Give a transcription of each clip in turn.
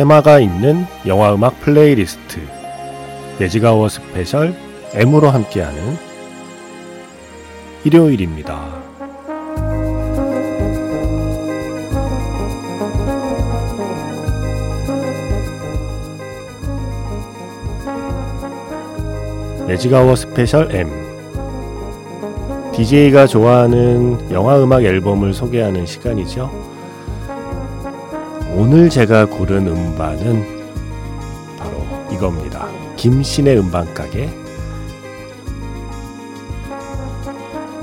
테마가 있는 영화 음악 플레이리스트 매직아워 스페셜 M으로 함께하는 일요일입니다. 매직아워 스페셜 M DJ가 좋아하는 영화 음악 앨범을 소개하는 시간이죠. 오늘 제가 고른 음반은 바로 이겁니다. 김세윤의 음반가게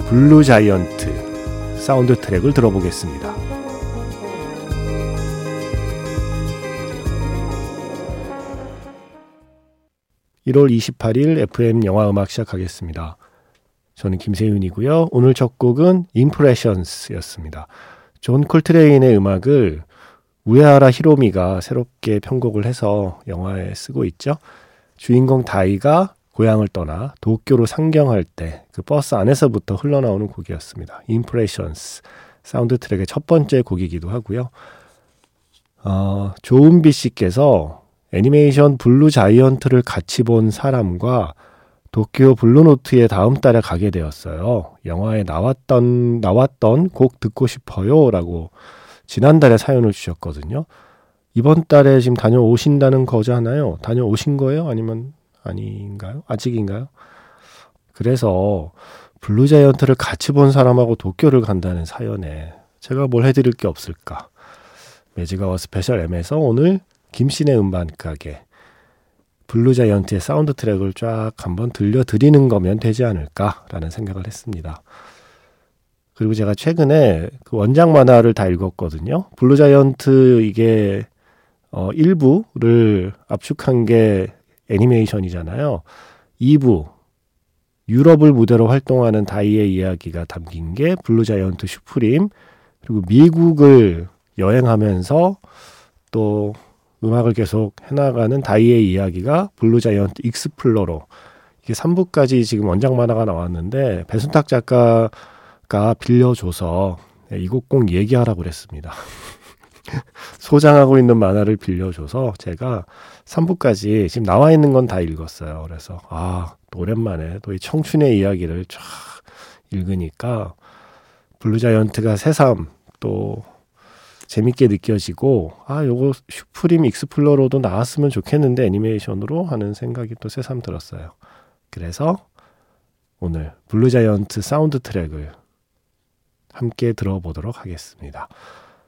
Blue Giant 사운드 트랙을 들어보겠습니다. (1월 28일) FM 영화 음악 시작하겠습니다. 저는 김세윤이고요. 오늘 첫 곡은 Impressions였습니다. 존 콜트레인의 음악을 우에하라 히로미가 새롭게 편곡을 해서 영화에 쓰고 있죠. 주인공 다이가 고향을 떠나 도쿄로 상경할 때 그 버스 안에서부터 흘러나오는 곡이었습니다. Impressions 사운드 트랙의 첫 번째 곡이기도 하고요. 어, 조은비 씨께서 애니메이션 Blue Giant를 같이 본 사람과 도쿄 블루노트에 다음 달에 가게 되었어요. 영화에 나왔던 나왔던 곡 듣고 싶어요라고 지난달에 사연을 주셨거든요. 이번 달에 지금 다녀오신다는 거잖아요. 다녀오신 거예요? 아니면 아닌가요? 아직인가요? 그래서 Blue Giant를 같이 본 사람하고 도쿄를 간다는 사연에 제가 뭘 해드릴 게 없을까? 매직아워 스페셜 M에서 오늘 김세윤의 음반 가게 Blue Giant의 사운드 트랙을 쫙 한번 들려드리는 거면 되지 않을까라는 생각을 했습니다. 그리고 제가 최근에 그 원작 만화를 다 읽었거든요. Blue Giant 이게 어 1부를 압축한 게 애니메이션이잖아요. 2부 유럽을 무대로 활동하는 다이의 이야기가 담긴 게 Blue Giant Supreme 그리고 미국을 여행하면서 또 음악을 계속 해나가는 다이의 이야기가 Blue Giant Explorer 이게 3부까지 지금 원작 만화가 나왔는데 배순탁 작가 가 빌려줘서 네, 이거 꼭 얘기하라고 그랬습니다. 소장하고 있는 만화를 빌려줘서 제가 3부까지 지금 나와 있는 건 다 읽었어요. 그래서 아, 또 오랜만에 또 이 청춘의 이야기를 쫙 읽으니까 Blue Giant가 새삼 또 재밌게 느껴지고 아, 요거 Supreme Explorer도 나왔으면 좋겠는데 애니메이션으로 하는 생각이 또 새삼 들었어요. 그래서 오늘 Blue Giant 사운드 트랙을 함께 들어보도록 하겠습니다.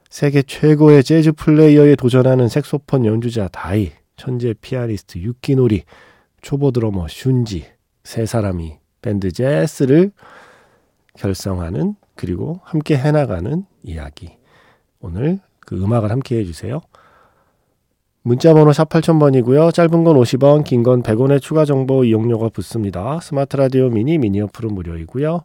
세계 최고의 재즈 플레이어에 도전하는 색소폰 연주자 다이, 천재 피아니스트 유키노리, 초보 드러머 슌지 세 사람이 밴드 JASS를 결성하는 그리고 함께 해나가는 이야기. 오늘 그 음악을 함께 해주세요. 문자번호 샵 8000번이고요. 짧은 건 50원, 긴 건 100원의 추가 정보 이용료가 붙습니다. 스마트 라디오 미니 미니 어플은 무료이고요.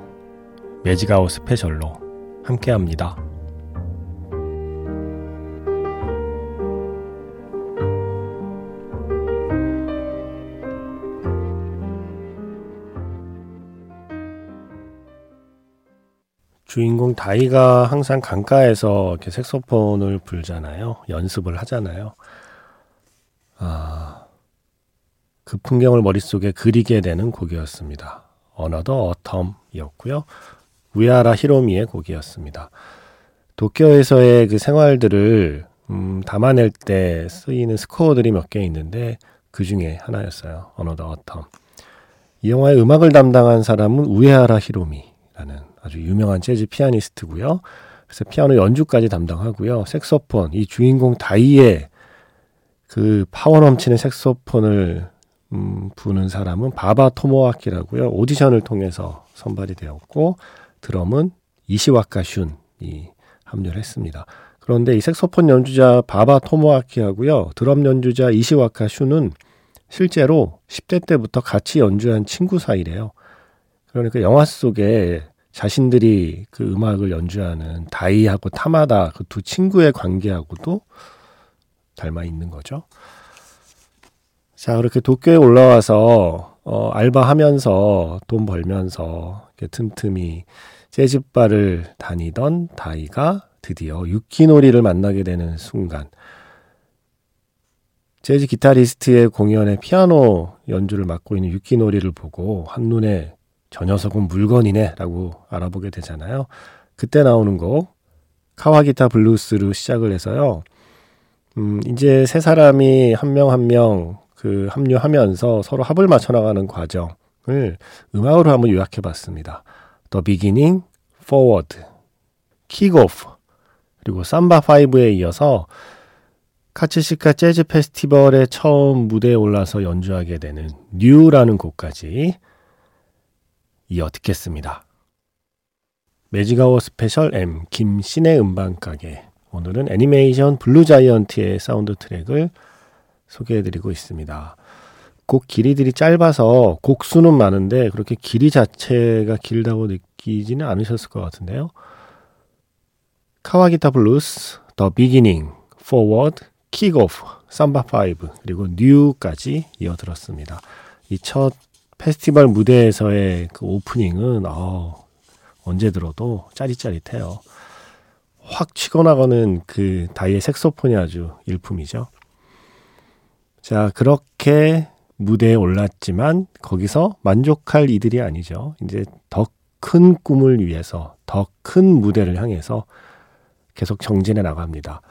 매직아워 스페셜로 함께합니다. 주인공 다이가 항상 강가에서 이렇게 색소폰을 불잖아요. 연습을 하잖아요. 아, 그 풍경을 머릿속에 그리게 되는 곡이었습니다. Another Autumn이었고요. 우에하라 히로미의 곡이었습니다. 도쿄에서의 그 생활들을 음, 담아낼 때 쓰이는 스코어들이 몇 개 있는데 그 중에 하나였어요. Another Autumn. 이 영화의 음악을 담당한 사람은 우에하라 히로미라는 아주 유명한 재즈 피아니스트고요. 그래서 피아노 연주까지 담당하고요. 색소폰, 이 주인공 다이의 그 파워 넘치는 색소폰을 음, 부는 사람은 바바 토모아키라고요. 오디션을 통해서 선발이 되었고 드럼은 이시와카 슌이 합류를 했습니다. 그런데 이 색소폰 연주자 바바 토모아키하고요. 드럼 연주자 이시와카 슌은 실제로 10대 때부터 같이 연주한 친구 사이래요. 그러니까 영화 속에 자신들이 그 음악을 연주하는 다이하고 타마다 그 두 친구의 관계하고도 닮아 있는 거죠. 자, 그렇게 도쿄에 올라와서 어, 알바하면서 돈 벌면서 틈틈이 재즈바를 다니던 다이가 드디어 유키노리를 만나게 되는 순간 재즈 기타리스트의 공연에 피아노 연주를 맡고 있는 유키노리를 보고 한눈에 저 녀석은 물건이네 라고 알아보게 되잖아요. 그때 나오는 곡 카와기타 블루스로 시작을 해서요. 음, 이제 세 사람이 한 명 한명 그 합류하면서 서로 합을 맞춰 나가는 과정을 음악으로 한번 요약해 봤습니다. The beginning, forward, kick off, 그리고 삼바 5에 이어서 카츠시카 재즈 페스티벌에 처음 무대에 올라서 연주하게 되는 New라는 곡까지 이어 듣겠습니다. 매지가워 스페셜 M 김신의 음반가게 오늘은 애니메이션 Blue Giant의 사운드 트랙을 소개해드리고 있습니다. 곡 길이들이 짧아서 곡수는 많은데 그렇게 길이 자체가 길다고 느끼지는 않으셨을 것 같은데요. 카와기타 블루스, The Beginning, Forward, Kick Off, 삼바 5 그리고 New까지 이어 들었습니다. 이 첫 페스티벌 무대에서의 그 오프닝은 어, 언제 들어도 짜릿짜릿해요. 확 치고 나가는 그 다이의 색소폰이 아주 일품이죠. 자, 그렇게 무대에 올랐지만 거기서 만족할 이들이 아니죠. 이제 더 큰 꿈을 위해서 더 큰 무대를 향해서 계속 정진해 나갑니다.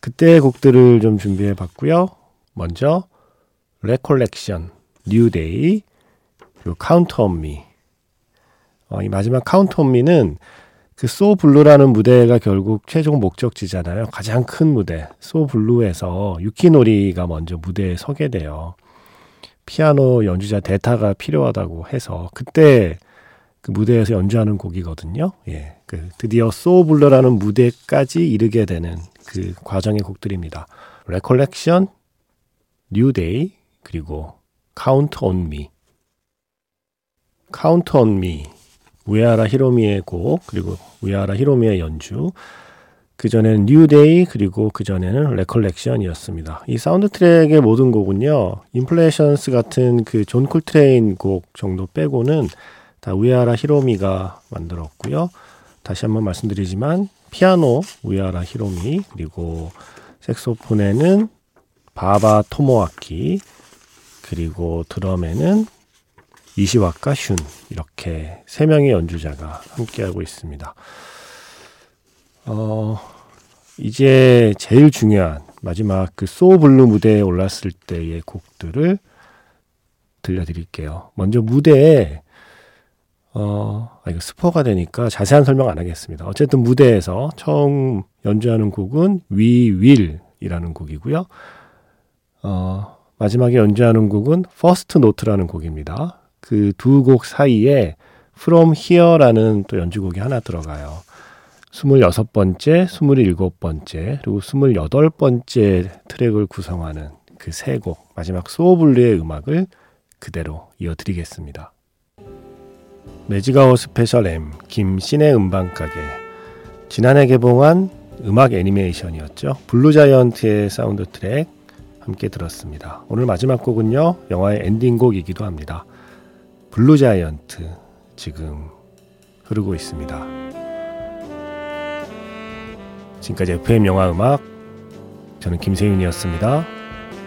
그때의 곡들을 좀 준비해 봤고요. 먼저 Recollection, New Day, 그리고 Count On Me. 어, 이 마지막 Count On Me는 그 소 블루라는 무대가 결국 최종 목적지잖아요. 가장 큰 무대. 소 블루에서 유키노리가 먼저 무대에 서게 돼요. 피아노 연주자 대타가 필요하다고 해서 그때 그 무대에서 연주하는 곡이거든요. 예. 그 드디어 소 블루라는 무대까지 이르게 되는 그 과정의 곡들입니다. Recollection, New Day, 그리고 Count On Me. Count On Me. 우에하라 히로미의 곡, 그리고 우에하라 히로미의 연주. 그 전에는 New Day, 그리고 그 전에는 Recollection이었습니다. 이 사운드 트랙의 모든 곡은요, Impressions 같은 그 존 콜트레인 곡 정도 빼고는 다 우에하라 히로미가 만들었고요. 다시 한번 말씀드리지만 피아노 우에하라 히로미 그리고 색소폰에는 바바 토모아키 그리고 드럼에는 이시와카 슌 이렇게 세 명의 연주자가 함께하고 있습니다. 어, 이제 제일 중요한 마지막 그 소블루 무대에 올랐을 때의 곡들을 들려드릴게요. 먼저 무대에 어, 아, 이거 스포가 되니까 자세한 설명 안 하겠습니다. 어쨌든 무대에서 처음 연주하는 곡은 We Will이라는 곡이고요. 어, 마지막에 연주하는 곡은 First Note라는 곡입니다. 그 두 곡 사이에 From Here라는 또 연주곡이 하나 들어가요. 26번째, 27번째, 그리고 28번째 트랙을 구성하는 그 세 곡, 마지막 소블루의 음악을 그대로 이어드리겠습니다. 매지가워 스페셜 M 김신의 음반가게 지난해 개봉한 음악 애니메이션이었죠. Blue Giant의 사운드 트랙 함께 들었습니다. 오늘 마지막 곡은요. 영화의 엔딩곡이기도 합니다. Blue Giant 지금 흐르고 있습니다. 지금까지 FM 영화 음악 저는 김세윤이었습니다.